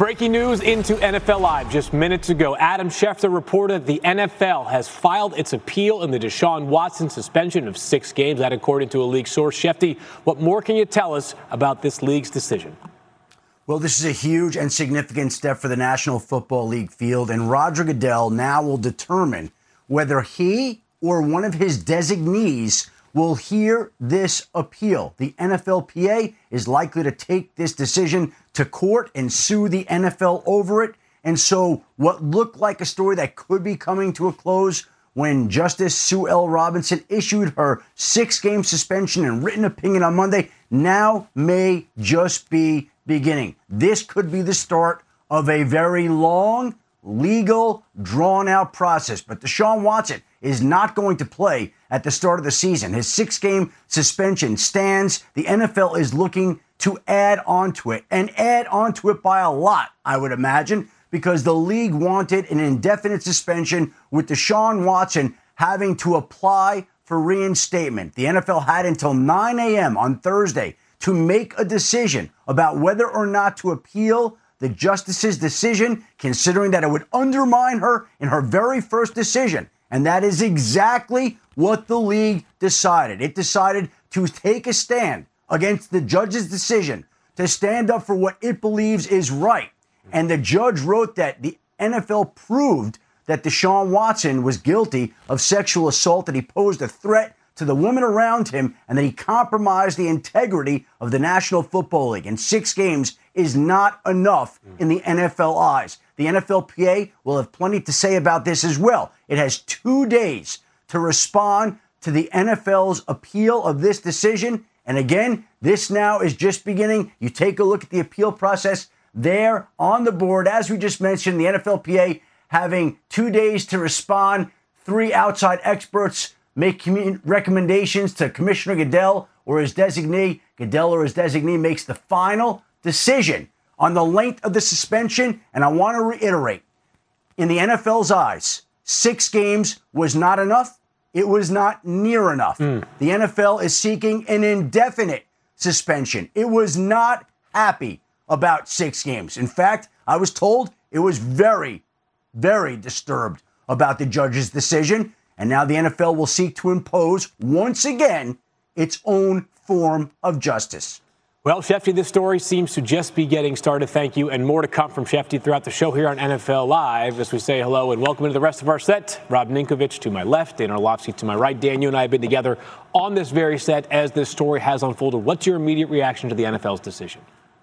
Breaking news into NFL Live just minutes ago. Adam Schefter reported the NFL has filed its appeal in the Deshaun Watson suspension of six games. That, according to a league source. Shefty, what more can you tell us about this league's decision? Well, this is a huge and significant step for the National Football League field, and Roger Goodell now will determine whether he or one of his designees will hear this appeal. The NFLPA is likely to take this decision to court and sue the NFL over it. And so, what looked like a story that could be coming to a close when Justice Sue L. Robinson issued her six game suspension and written opinion on Monday now may just be beginning. This could be the start of a very long, legal, drawn out process. But Deshaun Watson is not going to play at the start of the season. His six game suspension stands. The NFL is looking to add onto it and add onto it by a lot, I would imagine, because the league wanted an indefinite suspension with Deshaun Watson having to apply for reinstatement. The NFL had until 9 a.m. on Thursday to make a decision about whether or not to appeal the justice's decision, considering that it would undermine her in her very first decision. And that is exactly what the league decided. It decided to take a stand against the judge's decision to stand up for what it believes is right. And the judge wrote that the NFL proved that Deshaun Watson was guilty of sexual assault, that he posed a threat to the women around him, and that he compromised the integrity of the National Football League. And six games is not enough in the NFL eyes. The NFLPA will have plenty to say about this as well. It has two days to respond to the NFL's appeal of this decision. And again, this now is just beginning. You take a look at the appeal process there on the board. As we just mentioned, the NFLPA having two days to respond. Three outside experts make recommendations to Commissioner Goodell or his designee. Goodell or his designee makes the final decision on the length of the suspension. And I want to reiterate in the NFL's eyes, six games was not enough. It was not near enough. Mm. The NFL is seeking an indefinite suspension. It was not happy about six games. In fact, I was told it was very, very disturbed about the judge's decision. And now the NFL will seek to impose, once again, its own form of justice. Well, Shefty, this story seems to just be getting started. Thank you. And more to come from Shefty throughout the show here on NFL Live as we say hello and welcome to the rest of our set. Rob Ninkovich to my left, Dan Orlovsky to my right. Dan, you and I have been together on this very set as this story has unfolded. What's your immediate reaction to the NFL's decision?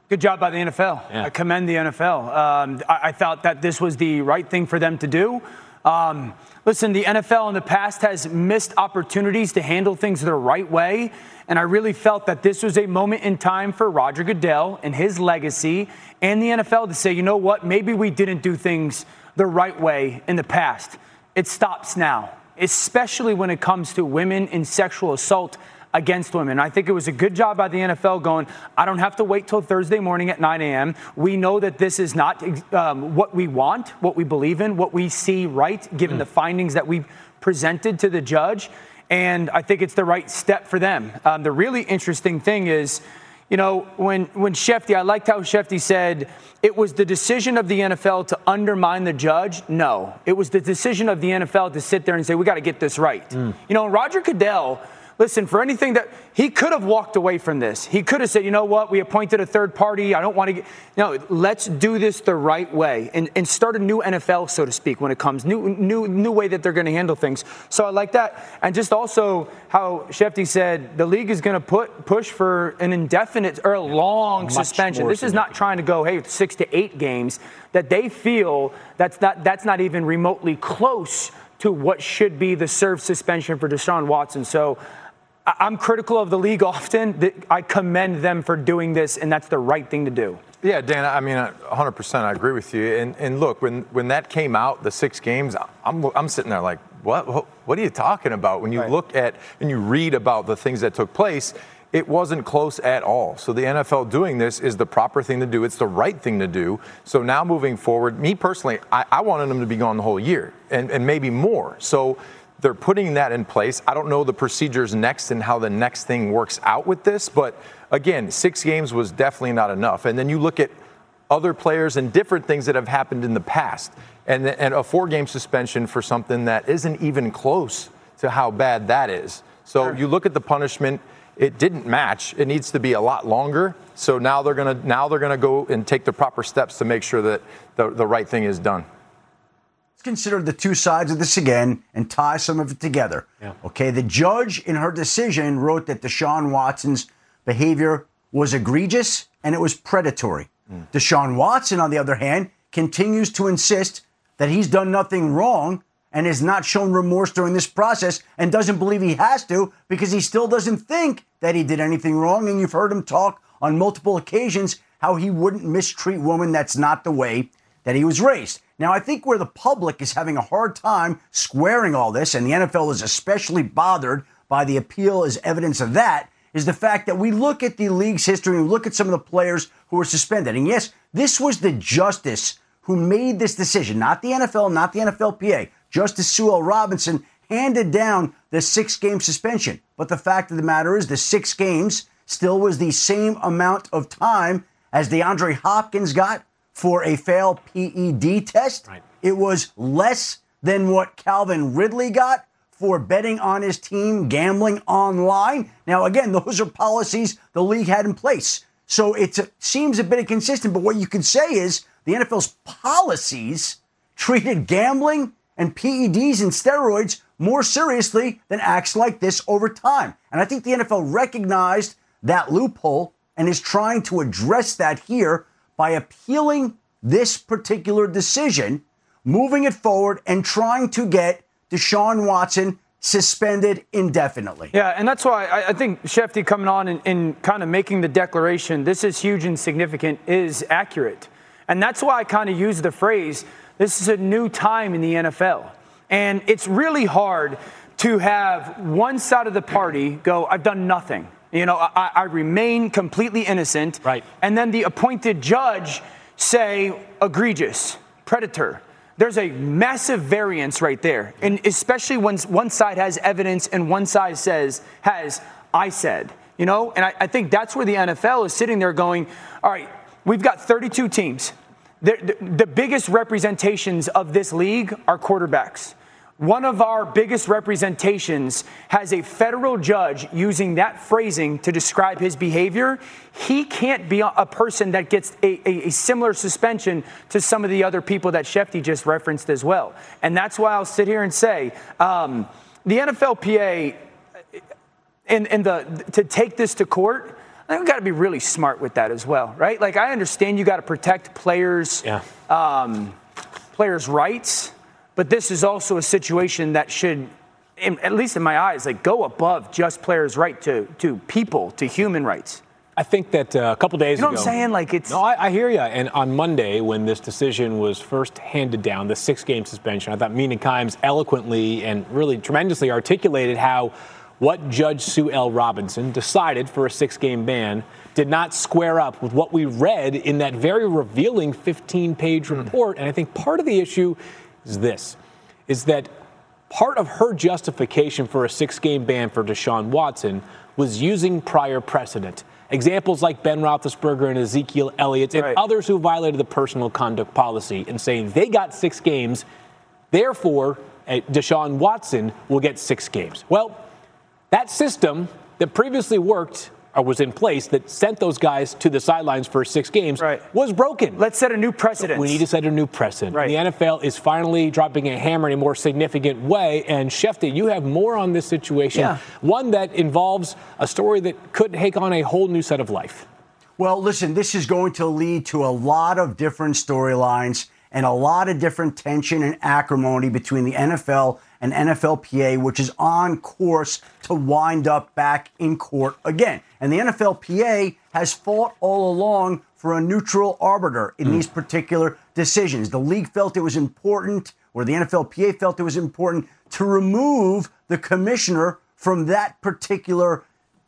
Good job by the NFL. Yeah. I commend the NFL. Um, I, I, thought that this was the right thing for them to do. Um, listen, the NFL in the past has missed opportunities to handle things the right way. And I really felt that this was a moment in time for Roger Goodell and his legacy and the NFL to say, you know what, maybe we didn't do things the right way in the past. It stops now, especially when it comes to women in sexual assault against women. I think it was a good job by the NFL going, I don't have to wait till Thursday morning at 9 a.m. We know that this is not um, what we want, what we believe in, what we see right, given mm. the findings that we've presented to the judge and I think it's the right step for them. Um, the really interesting thing is, you know, when when Shefty, I liked how Shefty said it was the decision of the NFL to undermine the judge. No, it was the decision of the NFL to sit there and say we got to get this right. Mm. You know, Roger Goodell listen, for anything that he could have walked away from this, he could have said, you know what, we appointed a third party. I don't want to get, no, let's do this the right way and, and start a new NFL, so to speak, when it comes, new, new, new way that they're going to handle things. So I like that. And just also how Shefty said the league is going to put push for an indefinite or a long Much suspension. This is not trying to go, hey, six to eight games, that they feel that's not, that's not even remotely close to what should be the serve suspension for Deshaun Watson. So I'm critical of the league often. I commend them for doing this, and that's the right thing to do. Yeah, Dan, I mean, 100%, I agree with you. And, and look, when, when that came out, the six games, I'm, I'm sitting there like, what, what, what are you talking about? When you right. look at and you read about the things that took place, it wasn't close at all. So the NFL doing this is the proper thing to do. It's the right thing to do. So now moving forward, me personally, I, I wanted them to be gone the whole year and, and maybe more. So they're putting that in place. I don't know the procedures next and how the next thing works out with this, but again, six games was definitely not enough. And then you look at other players and different things that have happened in the past, and, and a four game suspension for something that isn't even close to how bad that is. So sure. you look at the punishment, it didn't match. It needs to be a lot longer. So now they're gonna now they're gonna go and take the proper steps to make sure that the, the right thing is done. Consider the two sides of this again and tie some of it together. Yeah. Okay, the judge in her decision wrote that Deshaun Watson's behavior was egregious and it was predatory. Mm. Deshaun Watson, on the other hand, continues to insist that he's done nothing wrong and has not shown remorse during this process and doesn't believe he has to because he still doesn't think that he did anything wrong. And you've heard him talk on multiple occasions how he wouldn't mistreat women. That's not the way that he was raised. Now, I think where the public is having a hard time squaring all this, and the NFL is especially bothered by the appeal as evidence of that, is the fact that we look at the league's history and we look at some of the players who were suspended. And yes, this was the justice who made this decision, not the NFL, not the NFLPA. Justice Sue L. Robinson handed down the six game suspension. But the fact of the matter is, the six games still was the same amount of time as DeAndre Hopkins got for a failed PED test. Right. It was less than what Calvin Ridley got for betting on his team, gambling online. Now, again, those are policies the league had in place. So it seems a bit inconsistent, but what you can say is the NFL's policies treated gambling and PEDs and steroids more seriously than acts like this over time. And I think the NFL recognized that loophole and is trying to address that here by appealing this particular decision, moving it forward, and trying to get Deshaun Watson suspended indefinitely. Yeah, and that's why I, I think Shefty coming on and, and kind of making the declaration, this is huge and significant, is accurate. And that's why I kind of use the phrase, this is a new time in the NFL. And it's really hard to have one side of the party go, I've done nothing. You know, I, I remain completely innocent. Right. And then the appointed judge say egregious, predator. There's a massive variance right there. And especially when one side has evidence and one side says, has, I said. You know, and I, I think that's where the NFL is sitting there going, all right, we've got 32 teams. The, the, the biggest representations of this league are quarterbacks. One of our biggest representations has a federal judge using that phrasing to describe his behavior. He can't be a person that gets a, a, a, similar suspension to some of the other people that Shefty just referenced as well. And that's why I'll sit here and say um, the NFLPA, and, and the, to take this to court, I think we got to be really smart with that as well, right? Like I understand you got to protect players, yeah. um, players' rights but this is also a situation that should, in, at least in my eyes, like go above just players' right to, to people, to human rights. I think that uh, a couple days ago. You know what I'm saying? Like it's. No, I, I, hear you. And on Monday, when this decision was first handed down, the six-game suspension, I thought Mina Kimes eloquently and really tremendously articulated how what Judge Sue L. Robinson decided for a six-game ban did not square up with what we read in that very revealing 15-page hmm. report. Mm. And I think part of the issue is this is that part of her justification for a six game ban for Deshaun Watson was using prior precedent. Examples like Ben Roethlisberger and Ezekiel Elliott and right. others who violated the personal conduct policy and saying they got six games, therefore, eh, Deshaun Watson will get six games. Well, that system that previously worked or Uh, was in place that sent those guys to the sidelines for six games right. was broken. Let's set a new precedent. We need to set a new precedent. Right. The NFL is finally dropping a hammer in a more significant way. And Shefty, you have more on this situation, yeah. one that involves a story that could take on a whole new set of life. Well, listen, this is going to lead to a lot of different storylines and a lot of different tension and acrimony between the NFL an NFLPA which is on course to wind up back in court again. And the NFLPA has fought all along for a neutral arbiter in mm. these particular decisions. The league felt it was important, or the NFLPA felt it was important, to remove the commissioner from that particular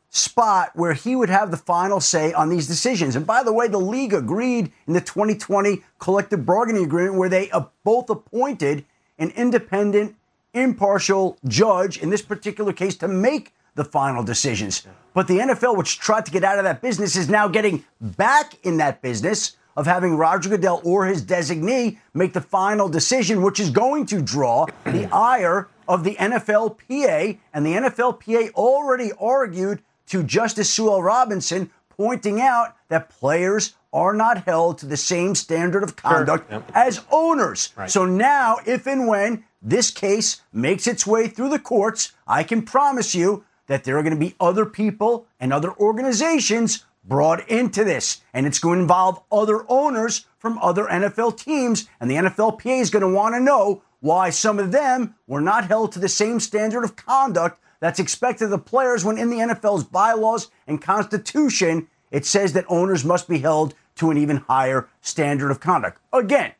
spot where he would have the final say on these decisions. And by the way, the league agreed in the 2020 collective bargaining agreement where they both appointed an independent, impartial judge in this particular case to make the final decisions. But the NFL, which tried to get out of that business, is now getting back in that business of having Roger Goodell or his designee make the final decision, which is going to draw the ire of the NFLPA. And the NFLPA already argued to Justice Sue L. Robinson, pointing out that players are not held to the same standard of conduct sure. yep. as owners. Right. So now, if and when this case makes its way through the courts, I can promise you that there are going to be other people and other organizations brought into this. And it's going to involve other owners from other NFL teams. And the NFLPA is going to want to know why some of them were not held to the same standard of conduct that's expected of players when in the NFL's bylaws and constitution, it says that owners must be held to an even higher standard of conduct. Again,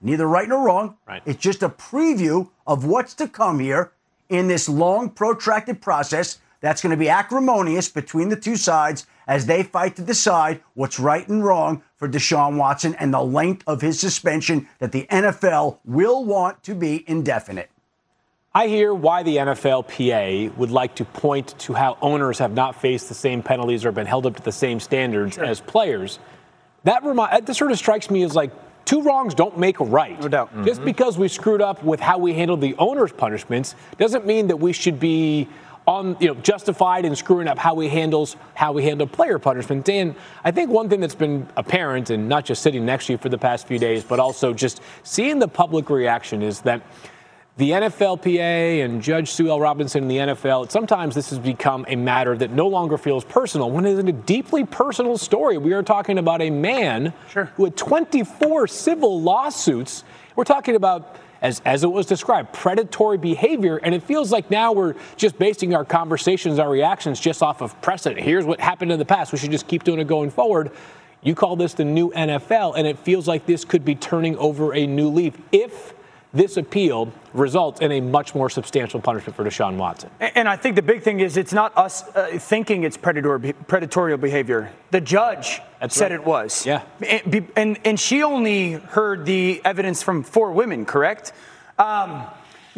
neither right nor wrong. Right. It's just a preview of what's to come here in this long, protracted process that's going to be acrimonious between the two sides as they fight to decide what's right and wrong for Deshaun Watson and the length of his suspension that the NFL will want to be indefinite. I hear why the NFLPA would like to point to how owners have not faced the same penalties or been held up to the same standards sure. as players. That, remi- that sort of strikes me as like two wrongs don't make a right. No doubt. Mm-hmm. Just because we screwed up with how we handled the owners' punishments doesn't mean that we should be on you know justified in screwing up how we handles how we handle player punishment. Dan, I think one thing that's been apparent and not just sitting next to you for the past few days, but also just seeing the public reaction is that the NFLPA and Judge Sue L. Robinson in the NFL, sometimes this has become a matter that no longer feels personal when it is a deeply personal story. We are talking about a man sure. who had 24 civil lawsuits. We're talking about as, as it was described, predatory behavior. And it feels like now we're just basing our conversations, our reactions just off of precedent. Here's what happened in the past. We should just keep doing it going forward. You call this the new NFL, and it feels like this could be turning over a new leaf if this appeal results in a much more substantial punishment for Deshaun Watson. And I think the big thing is it's not us uh, thinking it's predatory, predatory behavior. The judge That's said right. it was. Yeah. And, and, and, she only heard the evidence from four women, correct? Um,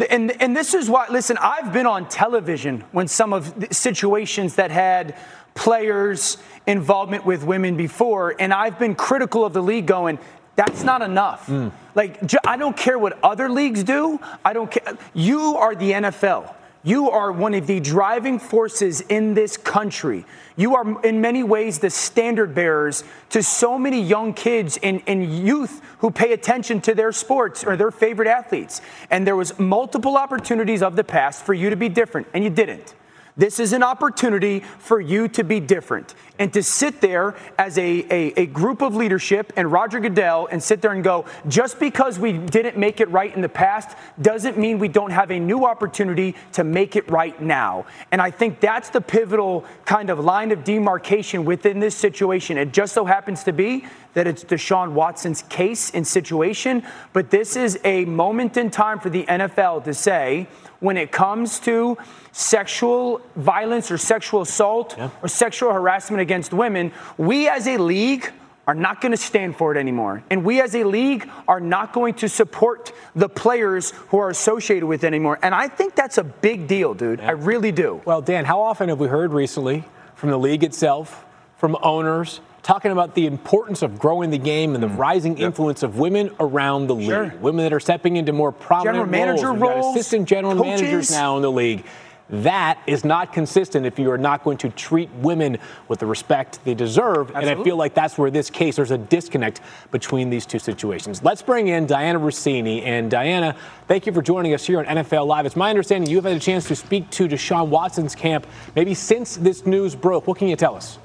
and, and this is why, listen, I've been on television when some of the situations that had players' involvement with women before, and I've been critical of the league going, that's not enough. Mm. Like, I don't care what other leagues do. I don't care. You are the NFL. You are one of the driving forces in this country. You are, in many ways, the standard bearers to so many young kids and, and, youth who pay attention to their sports or their favorite athletes. And there was multiple opportunities of the past for you to be different, and you didn't. This is an opportunity for you to be different and to sit there as a, a, a, group of leadership and Roger Goodell and sit there and go, just because we didn't make it right in the past doesn't mean we don't have a new opportunity to make it right now. And I think that's the pivotal kind of line of demarcation within this situation. It just so happens to be that it's Deshaun Watson's case and situation, but this is a moment in time for the NFL to say, when it comes to sexual violence or sexual assault yeah. or sexual harassment against women, we as a league are not going to stand for it anymore. And we as a league are not going to support the players who are associated with it anymore. And I think that's a big deal, dude. Yeah. I really do. Well, Dan, how often have we heard recently from the league itself, from owners, talking about the importance of growing the game and the mm. rising yep. influence of women around the league. Sure. Women that are stepping into more prominent general manager roles. roles assistant general coaches. managers now in the league. That is not consistent if you are not going to treat women with the respect they deserve. Absolutely. And I feel like that's where this case, there's a disconnect between these two situations. Let's bring in Dianna Russini. And Diana, thank you for joining us here on NFL Live. It's my understanding you've had a chance to speak to Deshaun Watson's camp maybe since this news broke. What can you tell us?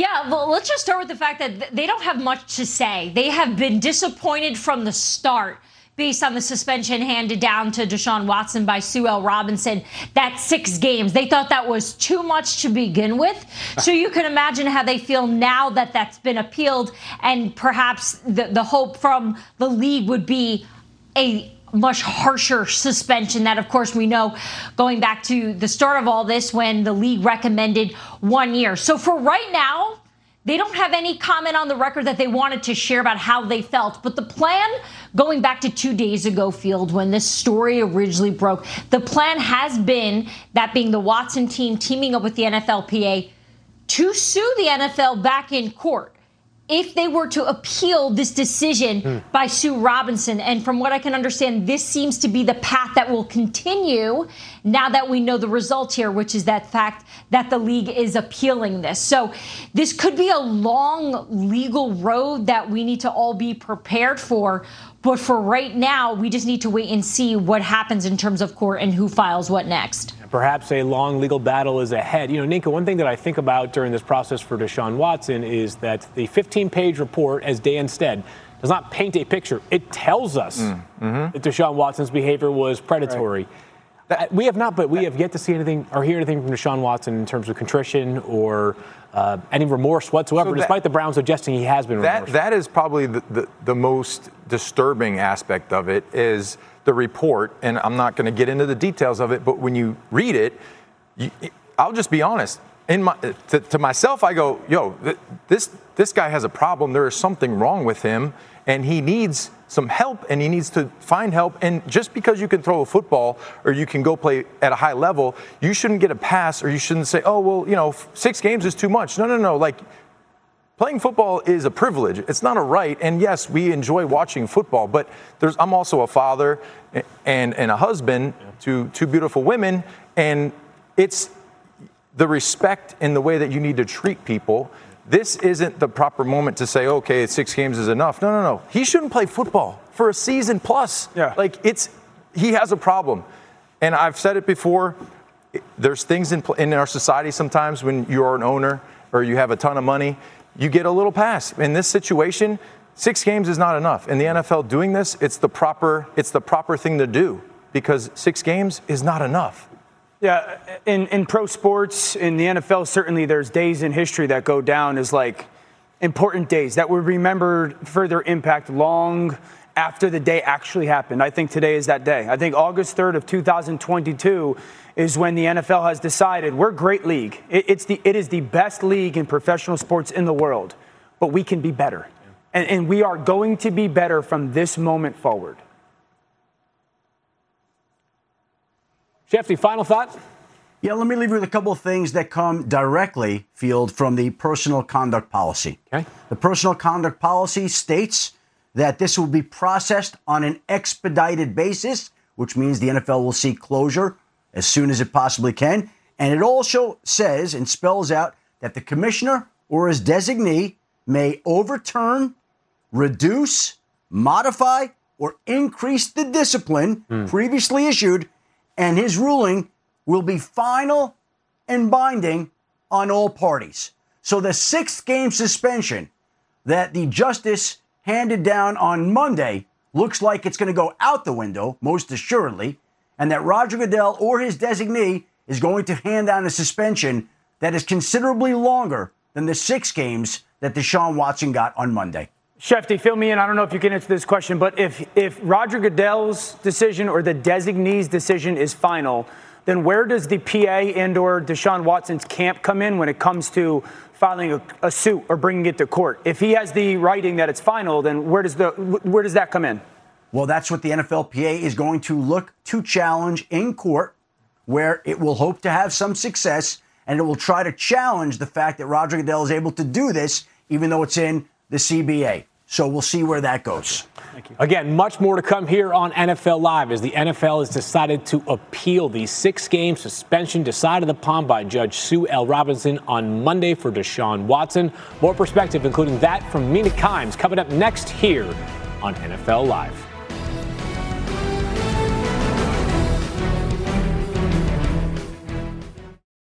Yeah, well, let's just start with the fact that they don't have much to say. They have been disappointed from the start based on the suspension handed down to Deshaun Watson by Sue L. Robinson, that six games. They thought that was too much to begin with. Ah. So you can imagine how they feel now that that's been appealed, and perhaps the, the hope from the league would be a much harsher suspension that of course we know going back to the start of all this when the league recommended one year so for right now they don't have any comment on the record that they wanted to share about how they felt. But the plan, going back to two days ago, Field, when this story originally broke, the plan has been that being the Watson team teaming up with the NFLPA to sue the NFL back in court if they were to appeal this decision mm. by Sue Robinson. And from what I can understand, this seems to be the path that will continue now that we know the result here, which is that fact that the league is appealing this. So this could be a long legal road that we need to all be prepared for. But for right now, we just need to wait and see what happens in terms of court and who files what next perhaps a long legal battle is ahead. You know, Ninka, one thing that I think about during this process for Deshaun Watson is that the 15 page report, as Dan said, does not paint a picture. It tells us mm, mm-hmm. that Deshaun Watson's behavior was predatory. Right. We have not, but we have yet to see anything or hear anything from Deshaun Watson in terms of contrition or uh, any remorse whatsoever, so that, despite the Browns suggesting he has been that, That is probably the, the, the most disturbing aspect of it is – the report, and I'm not going to get into the details of it, but when you read it, you, I'll just be honest. In my, to, to myself, I go, yo, this, this guy has a problem. There is something wrong with him, and he needs some help, and he needs to find help. And just because you can throw a football or you can go play at a high level, you shouldn't get a pass, or you shouldn't say, oh, well, you know, six games is too much. No, no, no. Like, playing football is a privilege. It's not a right. And yes, we enjoy watching football, but I'm also a father and, and a husband yeah. to two beautiful women. And it's the respect in the way that you need to treat people. This isn't the proper moment to say, okay, six games is enough. No, no, no. He shouldn't play football for a season plus. Yeah. Like it's, he has a problem. And I've said it before. There's things in, in our society sometimes when you're an owner or you have a ton of money you get a little pass. In this situation, six games is not enough. In the NFL doing this, it's the proper, it's the proper thing to do because six games is not enough. Yeah, in, in pro sports, in the NFL, certainly there's days in history that go down as like important days that were remembered for their impact long after the day actually happened. I think today is that day. I think August 3rd of 2022 is when the NFL has decided we're great league. It, it's the, it is the best league in professional sports in the world, but we can be better. And, and we are going to be better from this moment forward. Shefty, final thought? Yeah, let me leave you with a couple of things that come directly, Field, from the personal conduct policy. Okay. The personal conduct policy states that this will be processed on an expedited basis, which means the NFL will seek closure as soon as it possibly can. And it also says and spells out that the commissioner or his designee may overturn, reduce, modify, or increase the discipline mm. previously issued, and his ruling will be final and binding on all parties. So the six game suspension that the justice handed down on Monday looks like it's going to go out the window, most assuredly and that Roger Goodell or his designee is going to hand down a suspension that is considerably longer than the six games that Deshaun Watson got on Monday. Shefty, fill me in. I don't know if you can answer this question, but if if Roger Goodell's decision or the designee's decision is final, then where does the PA and or Deshaun Watson's camp come in when it comes to filing a, a suit or bringing it to court? If he has the writing that it's final, then where does the where does that come in? Well, that's what the NFLPA is going to look to challenge in court, where it will hope to have some success, and it will try to challenge the fact that Roger Goodell is able to do this, even though it's in the CBA. So we'll see where that goes. Thank you. Again, much more to come here on NFL Live as the NFL has decided to appeal the six game suspension decided upon by Judge Sue L. Robinson on Monday for Deshaun Watson. More perspective, including that from Mina Kimes, coming up next here on NFL Live.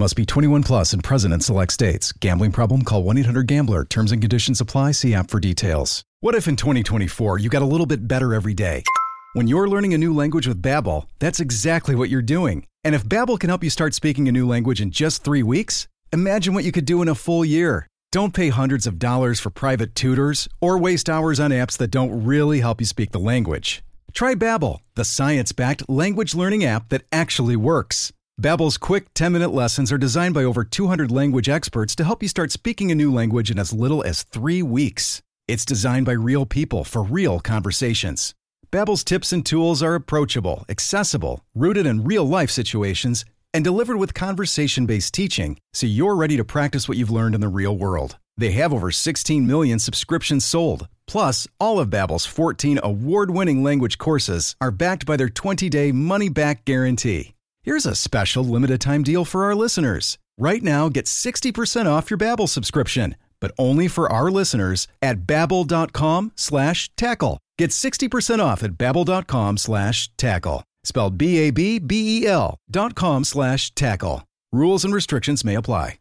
Must be 21 plus and present in select states. Gambling problem? Call 1 800 GAMBLER. Terms and conditions apply. See app for details. What if in 2024 you got a little bit better every day? When you're learning a new language with Babbel, that's exactly what you're doing. And if Babbel can help you start speaking a new language in just three weeks, imagine what you could do in a full year. Don't pay hundreds of dollars for private tutors or waste hours on apps that don't really help you speak the language. Try Babbel, the science-backed language learning app that actually works. Babbel's quick 10-minute lessons are designed by over 200 language experts to help you start speaking a new language in as little as 3 weeks. It's designed by real people for real conversations. Babbel's tips and tools are approachable, accessible, rooted in real-life situations, and delivered with conversation-based teaching so you're ready to practice what you've learned in the real world. They have over 16 million subscriptions sold. Plus, all of Babbel's 14 award-winning language courses are backed by their 20-day money-back guarantee. Here's a special limited time deal for our listeners. Right now, get 60% off your Babbel subscription, but only for our listeners at babbel.com slash tackle. Get 60% off at babbel.com slash tackle. Spelled B-A-B-B-E-L dot com slash tackle. Rules and restrictions may apply.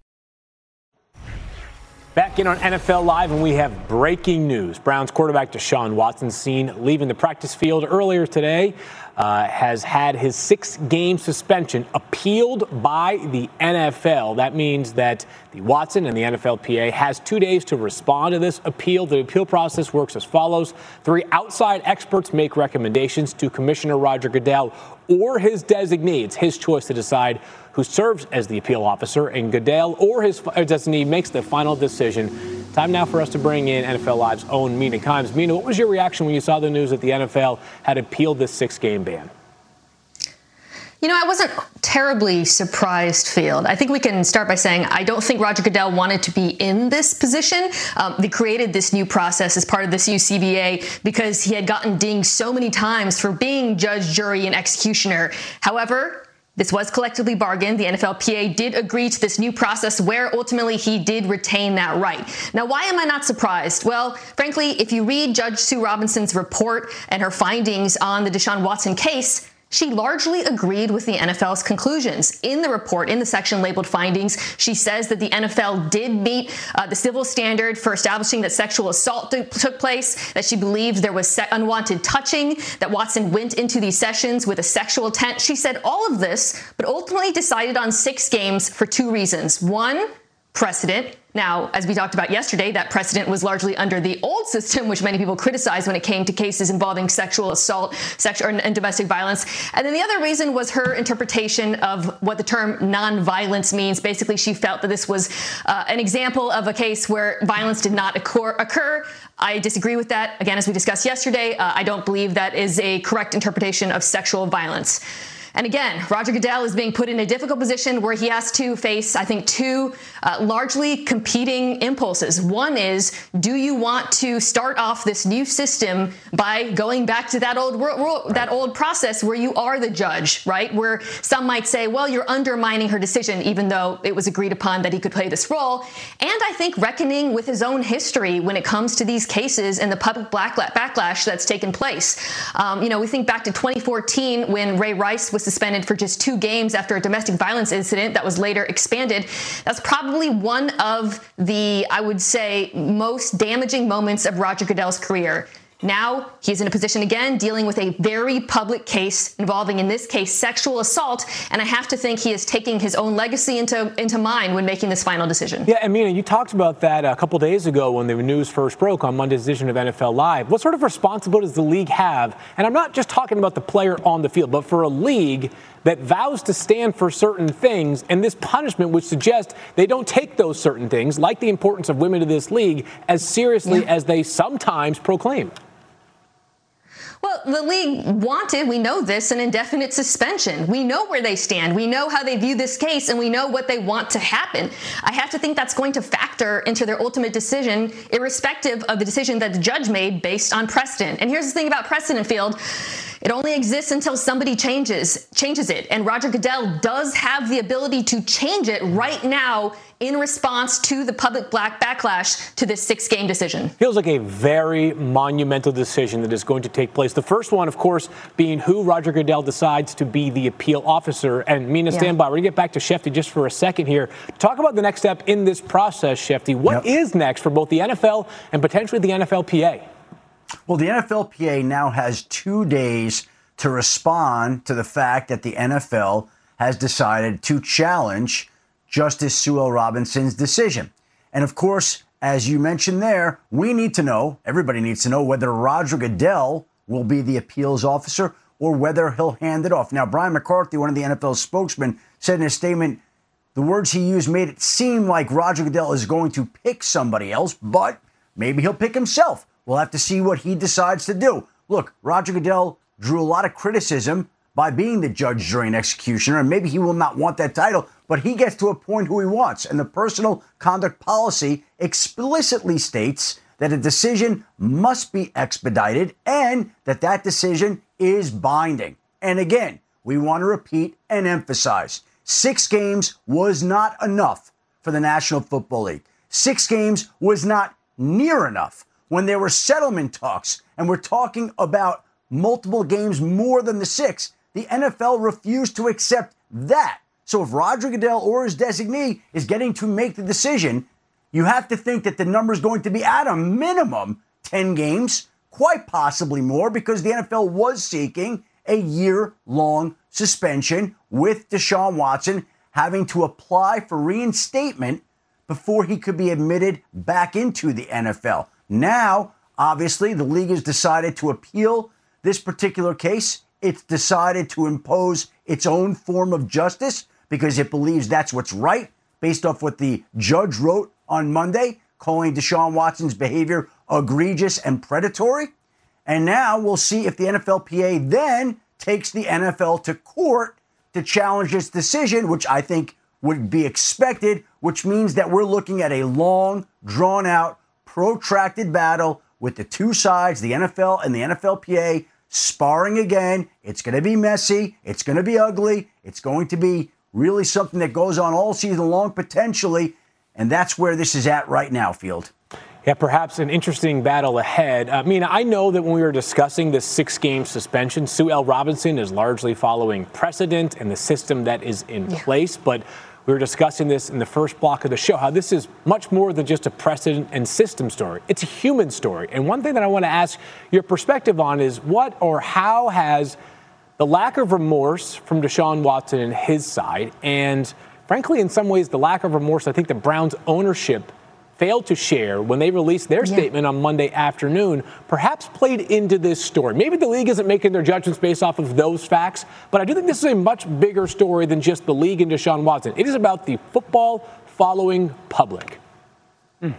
Back in on NFL Live, and we have breaking news. Browns quarterback Deshaun Watson seen leaving the practice field earlier today uh, has had his six game suspension appealed by the NFL. That means that the Watson and the NFLPA has two days to respond to this appeal. The appeal process works as follows three outside experts make recommendations to Commissioner Roger Goodell or his designee. It's his choice to decide who serves as the appeal officer, and Goodell or his designee makes the final decision. Time now for us to bring in NFL Live's own Mina Kimes. Mina, what was your reaction when you saw the news that the NFL had appealed this six game ban? You know, I wasn't terribly surprised, Field. I think we can start by saying I don't think Roger Goodell wanted to be in this position. Um, they created this new process as part of this new CBA because he had gotten dinged so many times for being judge, jury, and executioner. However, this was collectively bargained. The NFLPA did agree to this new process where ultimately he did retain that right. Now, why am I not surprised? Well, frankly, if you read Judge Sue Robinson's report and her findings on the Deshaun Watson case, she largely agreed with the NFL's conclusions. In the report, in the section labeled findings, she says that the NFL did meet uh, the civil standard for establishing that sexual assault took place, that she believed there was unwanted touching, that Watson went into these sessions with a sexual intent. She said all of this, but ultimately decided on six games for two reasons. One, precedent. Now, as we talked about yesterday, that precedent was largely under the old system, which many people criticized when it came to cases involving sexual assault sexual, and domestic violence. And then the other reason was her interpretation of what the term nonviolence means. Basically, she felt that this was uh, an example of a case where violence did not occur. occur. I disagree with that. Again, as we discussed yesterday, uh, I don't believe that is a correct interpretation of sexual violence. And again, Roger Goodell is being put in a difficult position where he has to face, I think, two uh, largely competing impulses. One is, do you want to start off this new system by going back to that old right. that old process where you are the judge, right? Where some might say, well, you're undermining her decision, even though it was agreed upon that he could play this role. And I think reckoning with his own history when it comes to these cases and the public backlash that's taken place. Um, you know, we think back to 2014 when Ray Rice was suspended for just two games after a domestic violence incident that was later expanded. That's probably one of the, I would say, most damaging moments of Roger Goodell's career. Now he's in a position again dealing with a very public case involving, in this case, sexual assault. And I have to think he is taking his own legacy into, into mind when making this final decision. Yeah, and Mina, you talked about that a couple days ago when the news first broke on Monday's edition of NFL Live. What sort of responsibility does the league have? And I'm not just talking about the player on the field, but for a league that vows to stand for certain things, and this punishment would suggest they don't take those certain things, like the importance of women to this league, as seriously yeah. as they sometimes proclaim. Well, the league wanted, we know this, an indefinite suspension. We know where they stand. We know how they view this case, and we know what they want to happen. I have to think that's going to factor into their ultimate decision, irrespective of the decision that the judge made based on precedent. And here's the thing about precedent field. It only exists until somebody changes changes it. And Roger Goodell does have the ability to change it right now in response to the public black backlash to this six game decision. Feels like a very monumental decision that is going to take place. The first one, of course, being who Roger Goodell decides to be the appeal officer. And Mina, yeah. stand by. We're going to get back to Shefty just for a second here. Talk about the next step in this process, Shefty. What yep. is next for both the NFL and potentially the NFLPA? Well, the NFLPA now has two days to respond to the fact that the NFL has decided to challenge Justice Sue L. Robinson's decision. And of course, as you mentioned there, we need to know, everybody needs to know whether Roger Goodell will be the appeals officer or whether he'll hand it off. Now, Brian McCarthy, one of the NFL spokesmen, said in a statement, the words he used made it seem like Roger Goodell is going to pick somebody else, but maybe he'll pick himself. We'll have to see what he decides to do. Look, Roger Goodell drew a lot of criticism by being the judge, jury, and executioner, and maybe he will not want that title, but he gets to appoint who he wants. And the personal conduct policy explicitly states that a decision must be expedited and that that decision is binding. And again, we want to repeat and emphasize six games was not enough for the National Football League. Six games was not near enough when there were settlement talks and we're talking about multiple games more than the six. The NFL refused to accept that. So if Roger Goodell or his designee is getting to make the decision, you have to think that the number is going to be at a minimum 10 games, quite possibly more, because the NFL was seeking a year long suspension with Deshaun Watson having to apply for reinstatement before he could be admitted back into the NFL. Now, obviously, the league has decided to appeal this particular case. It's decided to impose its own form of justice because it believes that's what's right based off what the judge wrote on Monday, calling Deshaun Watson's behavior egregious and predatory. And now we'll see if the NFLPA then takes the NFL to court to challenge this decision, which I think would be expected, which means that we're looking at a long, drawn out protracted battle with the two sides, the NFL and the NFLPA, sparring again. It's going to be messy. It's going to be ugly. It's going to be really something that goes on all season long, potentially. And that's where this is at right now, Field. Yeah, perhaps an interesting battle ahead. Uh, I mean, I know that when we were discussing this six game suspension, Sue L. Robinson is largely following precedent and the system that is in yeah. place. But we were discussing this in the first block of the show, how this is much more than just a precedent and system story. It's a human story. And one thing that I want to ask your perspective on is what or how has the lack of remorse from Deshaun Watson and his side, and frankly, in some ways, the lack of remorse I think the Browns ownership failed to share when they released their yeah. statement on Monday afternoon perhaps played into this story. Maybe the league isn't making their judgments based off of those facts, but I do think this is a much bigger story than just the league and Deshaun Watson. It is about the football following public. Hmm.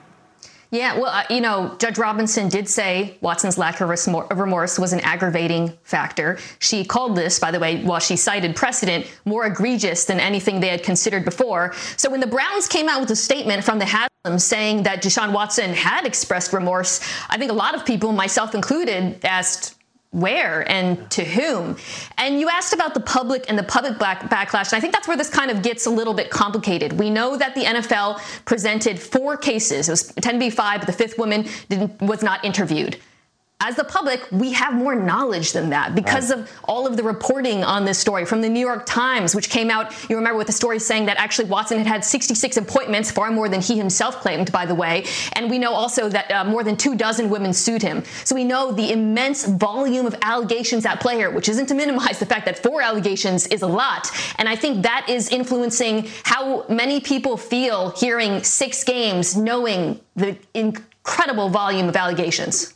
Yeah, well, uh, you know, Judge Robinson did say Watson's lack of remorse was an aggravating factor. She called this, by the way, while she cited precedent, more egregious than anything they had considered before. So when the Browns came out with a statement from the Haslam saying that Deshaun Watson had expressed remorse, I think a lot of people, myself included, asked, where and to whom. And you asked about the public and the public back- backlash. And I think that's where this kind of gets a little bit complicated. We know that the NFL presented four cases. It was 10b5, but the fifth woman was not interviewed as the public, we have more knowledge than that because right. of all of the reporting on this story from the New York Times, which came out, you remember, with the story saying that actually Watson had had 66 appointments, far more than he himself claimed, by the way. And we know also that uh, more than two dozen women sued him. So we know the immense volume of allegations at play here, which isn't to minimize the fact that four allegations is a lot. And I think that is influencing how many people feel hearing six games, knowing the incredible volume of allegations.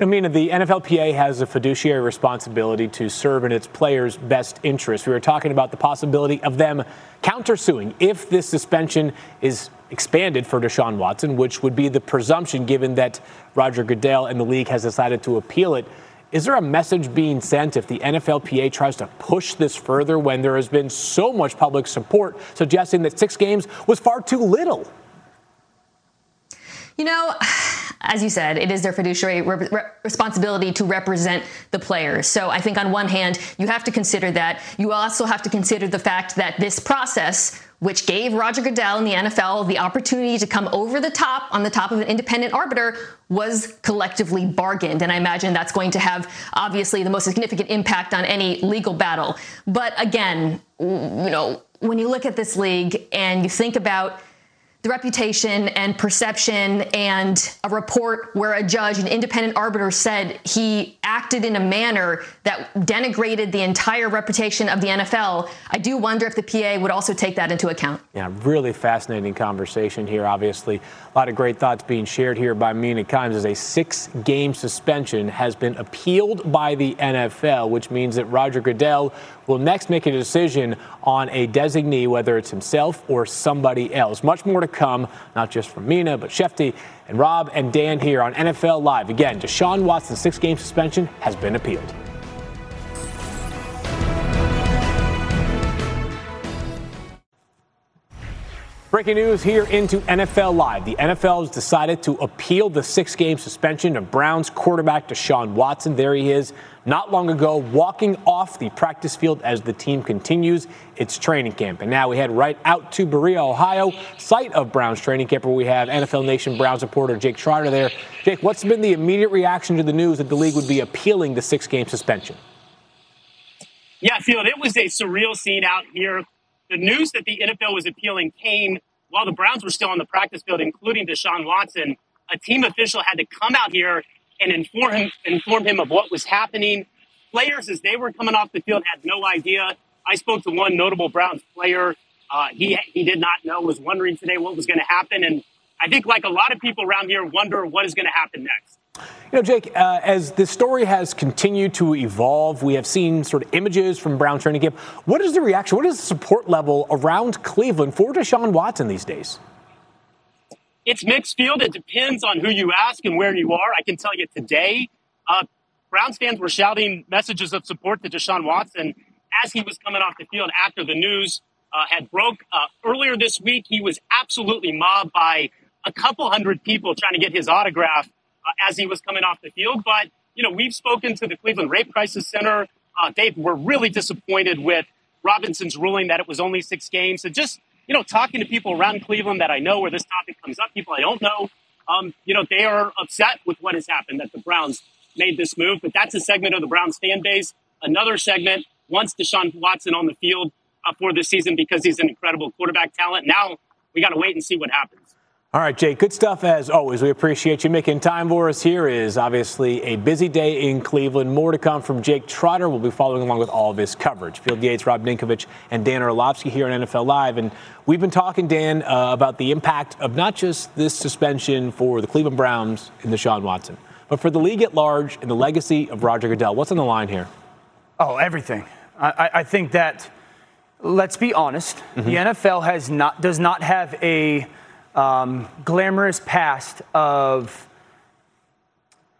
I mean, the NFLPA has a fiduciary responsibility to serve in its players' best interest. We were talking about the possibility of them countersuing if this suspension is expanded for Deshaun Watson, which would be the presumption given that Roger Goodell and the league has decided to appeal it. Is there a message being sent if the NFLPA tries to push this further when there has been so much public support suggesting that six games was far too little? You know, as you said, it is their fiduciary re- re- responsibility to represent the players. So I think on one hand, you have to consider that. You also have to consider the fact that this process, which gave Roger Goodell and the NFL the opportunity to come over the top on the top of an independent arbiter, was collectively bargained. And I imagine that's going to have obviously the most significant impact on any legal battle. But again, you know, when you look at this league and you think about the reputation and perception and a report where a judge, an independent arbiter said he acted in a manner that denigrated the entire reputation of the NFL, I do wonder if the PA would also take that into account. Yeah, really fascinating conversation here, obviously. A lot of great thoughts being shared here by Mina Kimes as a six game suspension has been appealed by the NFL, which means that Roger Goodell will next make a decision on a designee, whether it's himself or somebody else. Much more to come, not just from Mina, but Shefty and Rob and Dan here on NFL Live. Again, Deshaun Watson's six game suspension has been appealed. Breaking news here into NFL Live. The NFL has decided to appeal the six game suspension of Browns quarterback Deshaun Watson. There he is, not long ago, walking off the practice field as the team continues its training camp. And now we head right out to Berea, Ohio, site of Browns training camp, where we have NFL Nation Browns reporter Jake Trotter there. Jake, what's been the immediate reaction to the news that the league would be appealing the six game suspension? Yeah, Field, it was a surreal scene out here the news that the NFL was appealing came while the Browns were still on the practice field, including Deshaun Watson. A team official had to come out here and inform him, inform him of what was happening. Players, as they were coming off the field, had no idea. I spoke to one notable Browns player. Uh, he he did not know, was wondering today what was going to happen, and I think, like a lot of people around here, wonder what is going to happen next. You know, Jake, uh, as the story has continued to evolve, we have seen sort of images from Brown training camp. What is the reaction? What is the support level around Cleveland for Deshaun Watson these days? It's mixed field. It depends on who you ask and where you are. I can tell you today, uh, Browns fans were shouting messages of support to Deshaun Watson as he was coming off the field after the news uh, had broke. Uh, earlier this week, he was absolutely mobbed by a couple hundred people trying to get his autograph uh, as he was coming off the field. But, you know, we've spoken to the Cleveland Rape Crisis Center. Uh, they were really disappointed with Robinson's ruling that it was only six games. So just, you know, talking to people around Cleveland that I know where this topic comes up, people I don't know, um, you know, they are upset with what has happened that the Browns made this move. But that's a segment of the Browns fan base. Another segment wants Deshaun Watson on the field uh, for this season because he's an incredible quarterback talent. Now we got to wait and see what happens. All right, Jake, good stuff as always. We appreciate you making time for us. Here is obviously a busy day in Cleveland. More to come from Jake Trotter. We'll be following along with all of his coverage. Field Yates, Rob Ninkovich, and Dan Orlovsky here on NFL Live. And we've been talking, Dan, uh, about the impact of not just this suspension for the Cleveland Browns and Deshaun Watson, but for the league at large and the legacy of Roger Goodell. What's on the line here? Oh, everything. I, I think that, let's be honest, mm-hmm. the NFL has not, does not have a um, glamorous past of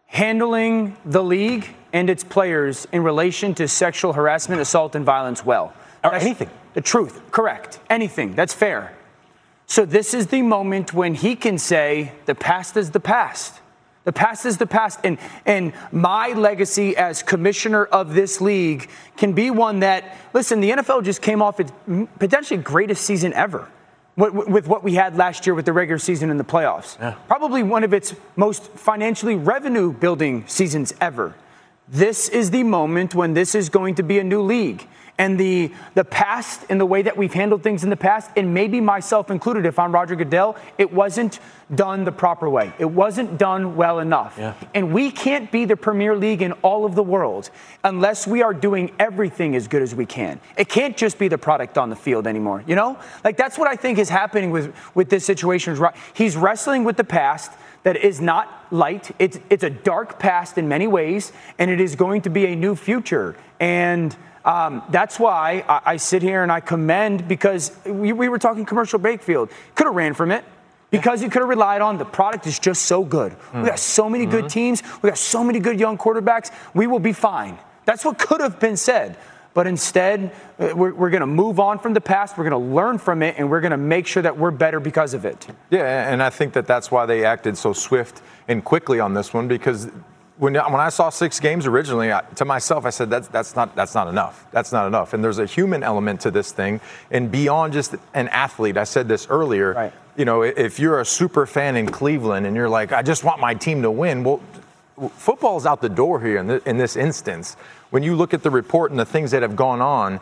handling the league and its players in relation to sexual harassment, assault, and violence well. Or anything. The truth, correct. Anything. That's fair. So this is the moment when he can say, the past is the past. The past is the past. And, and my legacy as commissioner of this league can be one that, listen, the NFL just came off its potentially greatest season ever with what we had last year with the regular season and the playoffs. Yeah. Probably one of its most financially revenue building seasons ever. This is the moment when this is going to be a new league and the, the past and the way that we've handled things in the past, and maybe myself included, if I'm Roger Goodell, it wasn't done the proper way. It wasn't done well enough. Yeah. And we can't be the premier league in all of the world unless we are doing everything as good as we can. It can't just be the product on the field anymore, you know? Like that's what I think is happening with, with this situation. He's wrestling with the past that is not light. It's, it's a dark past in many ways, and it is going to be a new future. And um, that's why I, I, sit here and I commend because we, we were talking commercial Bakefield. Could have ran from it. because you could have relied on the product is just so good. Mm. We got so many mm-hmm. good teams. We got so many good young quarterbacks. We will be fine. That's what could have been said. But instead, uh, we're, we're going to move on from the past. We're going to learn from it, and we're going to make sure that we're better because of it. Yeah, and I think that that's why they acted so swift and quickly on this one because when, when I saw six games originally, I, to myself, I said that's that's not that's not enough. That's not enough. And there's a human element to this thing, and beyond just an athlete. I said this earlier. Right. You know, if you're a super fan in Cleveland and you're like, I just want my team to win. Well, football's out the door here in, in this instance. When you look at the report and the things that have gone on,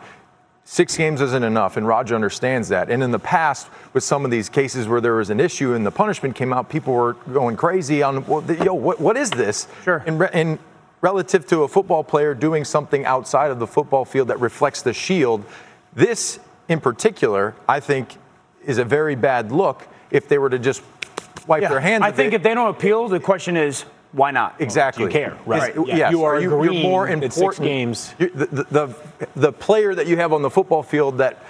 six games isn't enough, and Roger understands that. And in the past, with some of these cases where there was an issue and the punishment came out, people were going crazy on, well, yo, what, what is this? Sure. And, and relative to a football player doing something outside of the football field that reflects the shield, this in particular, I think, is a very bad look if they were to just wipe yeah, their hands. I think it. if they don't appeal, the question is why not? Exactly. Do you care, right? Is, yeah. Yes. You are, are you, you're more important. Six games. The, the, the, the, player that you have on the football field that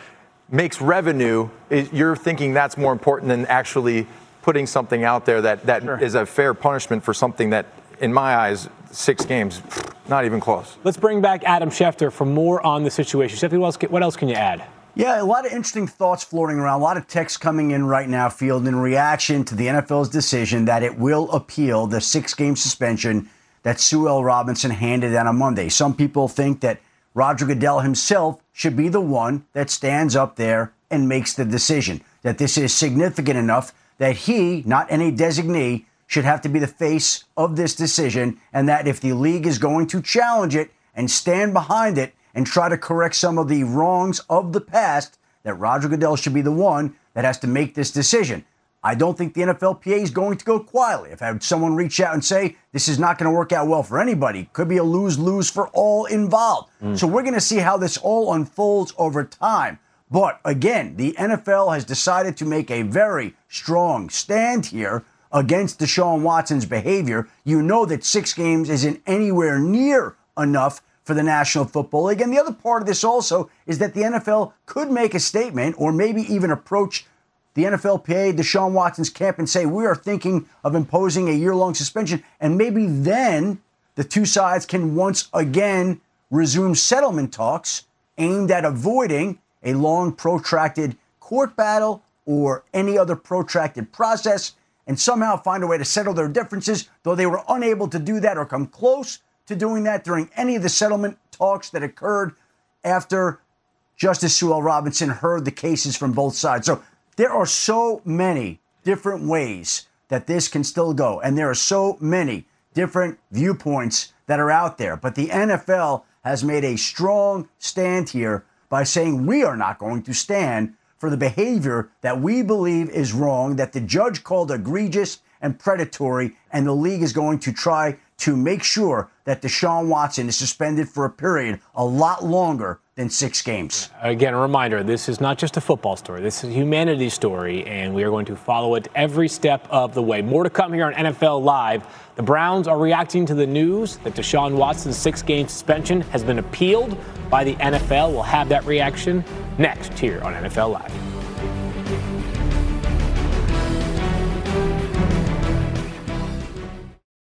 makes revenue, you're thinking that's more important than actually putting something out there that, that sure. is a fair punishment for something that, in my eyes, six games, not even close. Let's bring back Adam Schefter for more on the situation. Schefter, what else, what else can you add? Yeah, a lot of interesting thoughts floating around. A lot of texts coming in right now, Field, in reaction to the NFL's decision that it will appeal the six game suspension that Sue L. Robinson handed down on Monday. Some people think that Roger Goodell himself should be the one that stands up there and makes the decision, that this is significant enough that he, not any designee, should have to be the face of this decision, and that if the league is going to challenge it and stand behind it, and try to correct some of the wrongs of the past, that Roger Goodell should be the one that has to make this decision. I don't think the NFLPA is going to go quietly. If I had someone reach out and say this is not going to work out well for anybody, could be a lose lose for all involved. Mm. So we're going to see how this all unfolds over time. But again, the NFL has decided to make a very strong stand here against Deshaun Watson's behavior. You know that six games isn't anywhere near enough for the National Football League. And the other part of this also is that the NFL could make a statement or maybe even approach the NFLPA, Deshaun Watson's camp, and say, we are thinking of imposing a year long suspension. And maybe then the two sides can once again resume settlement talks aimed at avoiding a long, protracted court battle or any other protracted process and somehow find a way to settle their differences, though they were unable to do that or come close to doing that during any of the settlement talks that occurred after Justice Sue L. Robinson heard the cases from both sides. So there are so many different ways that this can still go, and there are so many different viewpoints that are out there. But the NFL has made a strong stand here by saying we are not going to stand for the behavior that we believe is wrong, that the judge called egregious and predatory, and the league is going to try to make sure that Deshaun Watson is suspended for a period a lot longer than six games. Again, a reminder this is not just a football story, this is a humanity story, and we are going to follow it every step of the way. More to come here on NFL Live. The Browns are reacting to the news that Deshaun Watson's six game suspension has been appealed by the NFL. We'll have that reaction next here on NFL Live.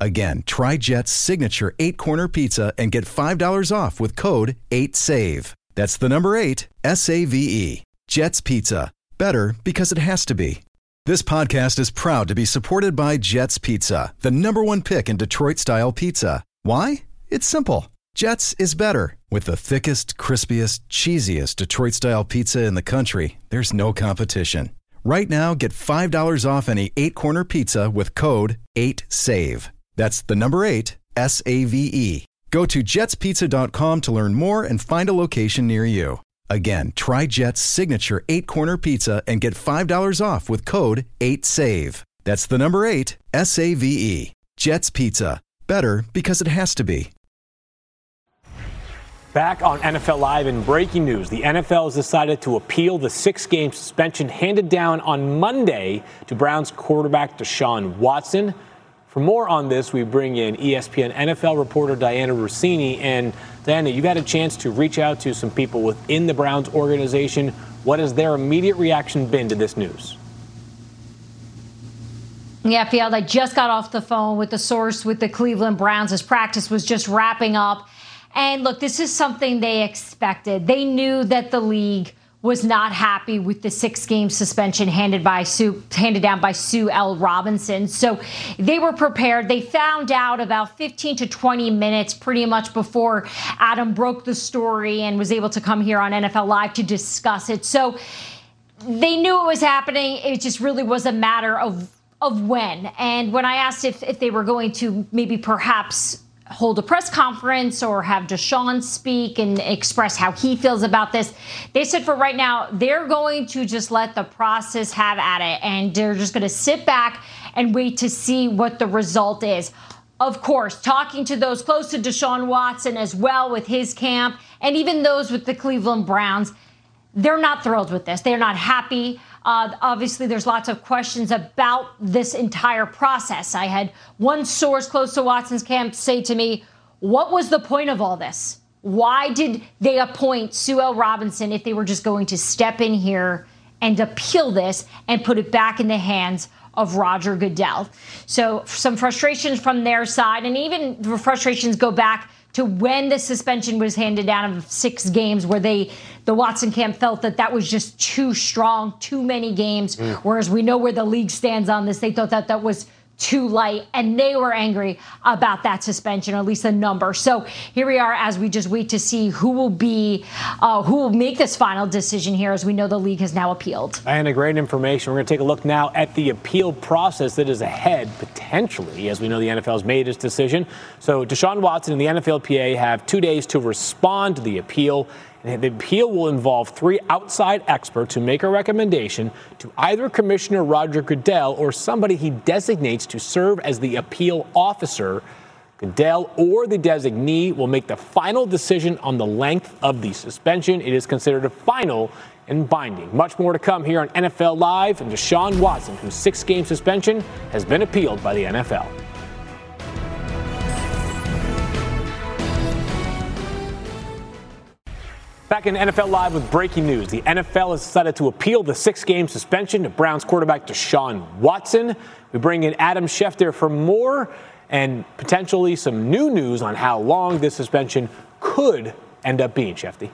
Again, try Jet's signature eight corner pizza and get $5 off with code 8SAVE. That's the number eight, S A V E. Jet's Pizza. Better because it has to be. This podcast is proud to be supported by Jet's Pizza, the number one pick in Detroit style pizza. Why? It's simple. Jet's is better. With the thickest, crispiest, cheesiest Detroit style pizza in the country, there's no competition. Right now, get $5 off any eight corner pizza with code 8SAVE. That's the number eight, S A V E. Go to jetspizza.com to learn more and find a location near you. Again, try Jet's signature eight corner pizza and get $5 off with code 8SAVE. That's the number eight, S A V E. Jet's Pizza. Better because it has to be. Back on NFL Live in breaking news, the NFL has decided to appeal the six game suspension handed down on Monday to Browns quarterback Deshaun Watson. For more on this, we bring in ESPN NFL reporter Dianna Russini. And Dianna, you got a chance to reach out to some people within the Browns organization. What has their immediate reaction been to this news? Yeah, Field, I just got off the phone with the source with the Cleveland Browns. His practice was just wrapping up. And look, this is something they expected. They knew that the league was not happy with the six game suspension handed by Sue, handed down by Sue L. Robinson. So they were prepared. They found out about 15 to 20 minutes pretty much before Adam broke the story and was able to come here on NFL Live to discuss it. So they knew it was happening. It just really was a matter of of when. And when I asked if, if they were going to maybe perhaps hold a press conference or have Deshaun speak and express how he feels about this. They said for right now, they're going to just let the process have at it and they're just going to sit back and wait to see what the result is. Of course, talking to those close to Deshaun Watson as well with his camp and even those with the Cleveland Browns, they're not thrilled with this. They're not happy. Uh, obviously, there's lots of questions about this entire process. I had one source close to Watson's camp say to me, What was the point of all this? Why did they appoint Sue L. Robinson if they were just going to step in here and appeal this and put it back in the hands of Roger Goodell? So, some frustrations from their side, and even the frustrations go back to when the suspension was handed down of six games where they the Watson camp felt that that was just too strong, too many games. Mm. Whereas we know where the league stands on this. They thought that that was too light, and they were angry about that suspension, or at least the number. So here we are as we just wait to see who will be, uh, who will make this final decision here, as we know the league has now appealed. And a great information. We're going to take a look now at the appeal process that is ahead, potentially, as we know the NFL has made its decision. So Deshaun Watson and the NFLPA have two days to respond to the appeal. The appeal will involve three outside experts who make a recommendation to either Commissioner Roger Goodell or somebody he designates to serve as the appeal officer. Goodell or the designee will make the final decision on the length of the suspension. It is considered a final and binding. Much more to come here on NFL Live and Deshaun Watson, whose six game suspension has been appealed by the NFL. Back in NFL Live with breaking news. The NFL has decided to appeal the six game suspension to Browns quarterback Deshaun Watson. We bring in Adam Schefter for more and potentially some new news on how long this suspension could end up being, Shefty.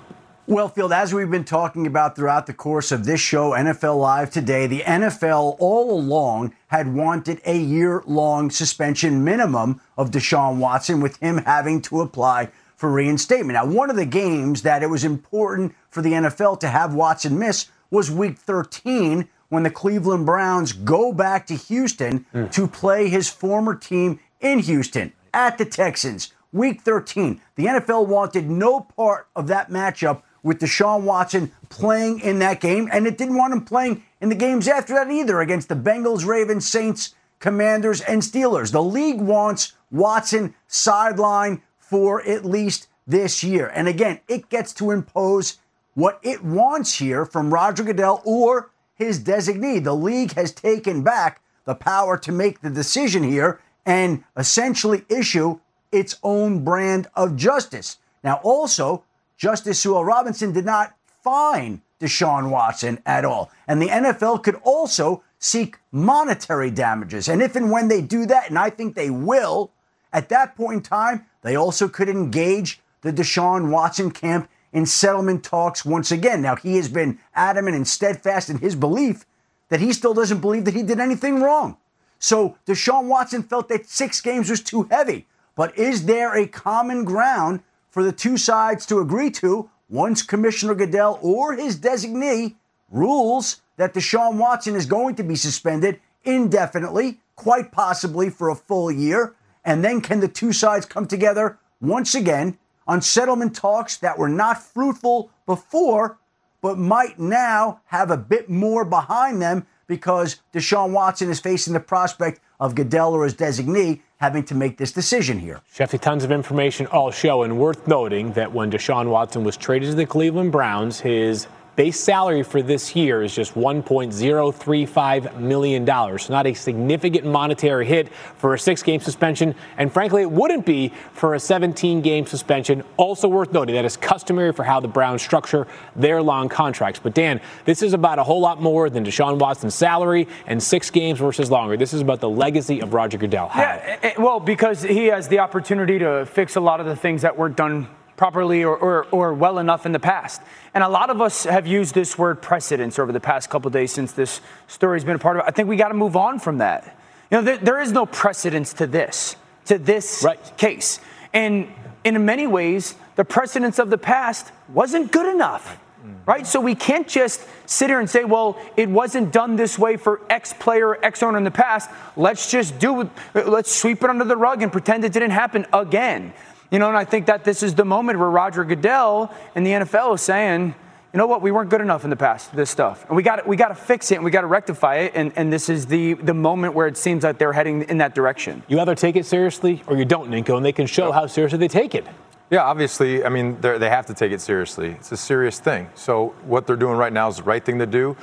Well, Field, as we've been talking about throughout the course of this show, NFL Live today, the NFL all along had wanted a year long suspension minimum of Deshaun Watson, with him having to apply for reinstatement. Now, one of the games that it was important for the NFL to have Watson miss was week 13 when the Cleveland Browns go back to Houston mm. to play his former team in Houston at the Texans. Week 13. The NFL wanted no part of that matchup with Deshaun Watson playing in that game, and it didn't want him playing in the games after that either against the Bengals, Ravens, Saints, Commanders, and Steelers. The league wants Watson sidelined for at least this year. And again, it gets to impose what it wants here from Roger Goodell or his designee. The league has taken back the power to make the decision here and essentially issue its own brand of justice. Now, also, Justice Sue L. Robinson did not fine Deshaun Watson at all. And the NFL could also seek monetary damages. And if and when they do that, and I think they will, at that point in time, they also could engage the Deshaun Watson camp in settlement talks once again. Now, he has been adamant and steadfast in his belief that he still doesn't believe that he did anything wrong. So Deshaun Watson felt that six games was too heavy. But is there a common ground for the two sides to agree to once Commissioner Goodell or his designee rules that Deshaun Watson is going to be suspended indefinitely, quite possibly for a full year? And then can the two sides come together once again on settlement talks that were not fruitful before, but might now have a bit more behind them because Deshaun Watson is facing the prospect of Goodell or his designee having to make this decision here. Shefty, tons of information all show, and worth noting that when Deshaun Watson was traded to the Cleveland Browns, his Base salary for this year is just $1.035 million. Not a significant monetary hit for a six game suspension. And frankly, it wouldn't be for a 17 game suspension. Also worth noting that is customary for how the Browns structure their long contracts. But Dan, this is about a whole lot more than Deshaun Watson's salary and six games versus longer. This is about the legacy of Roger Goodell. How? Yeah, eh, eh, well, because he has the opportunity to fix a lot of the things that weren't done properly or, or, or, well enough in the past. And a lot of us have used this word precedence over the past couple days since this story's been a part of it. I think we got to move on from that. You know, there, there is no precedence to this, to this right. case. And in many ways, the precedence of the past wasn't good enough. Right? So we can't just sit here and say, well, it wasn't done this way for X player, X owner in the past. Let's just do it. Let's sweep it under the rug and pretend it didn't happen again. You know, and I think that this is the moment where Roger Goodell and the NFL is saying, you know what, we weren't good enough in the past, this stuff. And we got we got to fix it and we got to rectify it. And, and this is the, the moment where it seems like they're heading in that direction. You either take it seriously or you don't, Ninko, and they can show how seriously they take it. Yeah, obviously, I mean, they have to take it seriously. It's a serious thing. So what they're doing right now is the right thing to do.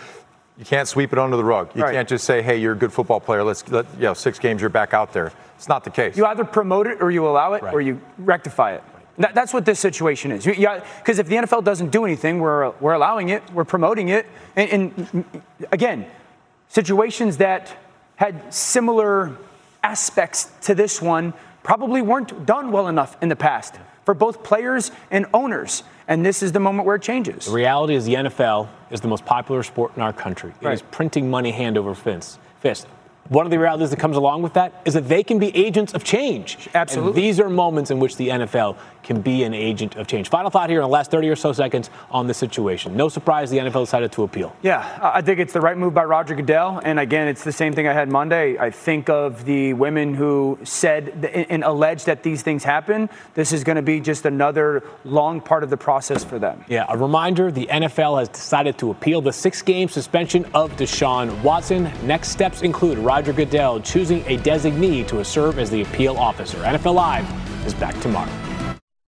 You can't sweep it under the rug. You right. can't just say, hey, you're a good football player. Let's, let, you know, six games, you're back out there. It's not the case. You either promote it or you allow it right. or you rectify it. That, that's what this situation is. Because if the NFL doesn't do anything, we're, we're allowing it, we're promoting it. And, and again, situations that had similar aspects to this one probably weren't done well enough in the past for both players and owners. And this is the moment where it changes. The reality is the NFL is the most popular sport in our country. It right. is printing money hand over fist. fist one of the realities that comes along with that is that they can be agents of change. Absolutely. And these are moments in which the NFL can be an agent of change. Final thought here in the last 30 or so seconds on this situation. No surprise the NFL decided to appeal. Yeah, I think it's the right move by Roger Goodell. And again, it's the same thing I had Monday. I think of the women who said and alleged that these things happen. This is going to be just another long part of the process for them. Yeah, a reminder the NFL has decided to appeal the six game suspension of Deshaun Watson. Next steps include Roger Goodell choosing a designee to serve as the appeal officer. NFL Live is back tomorrow.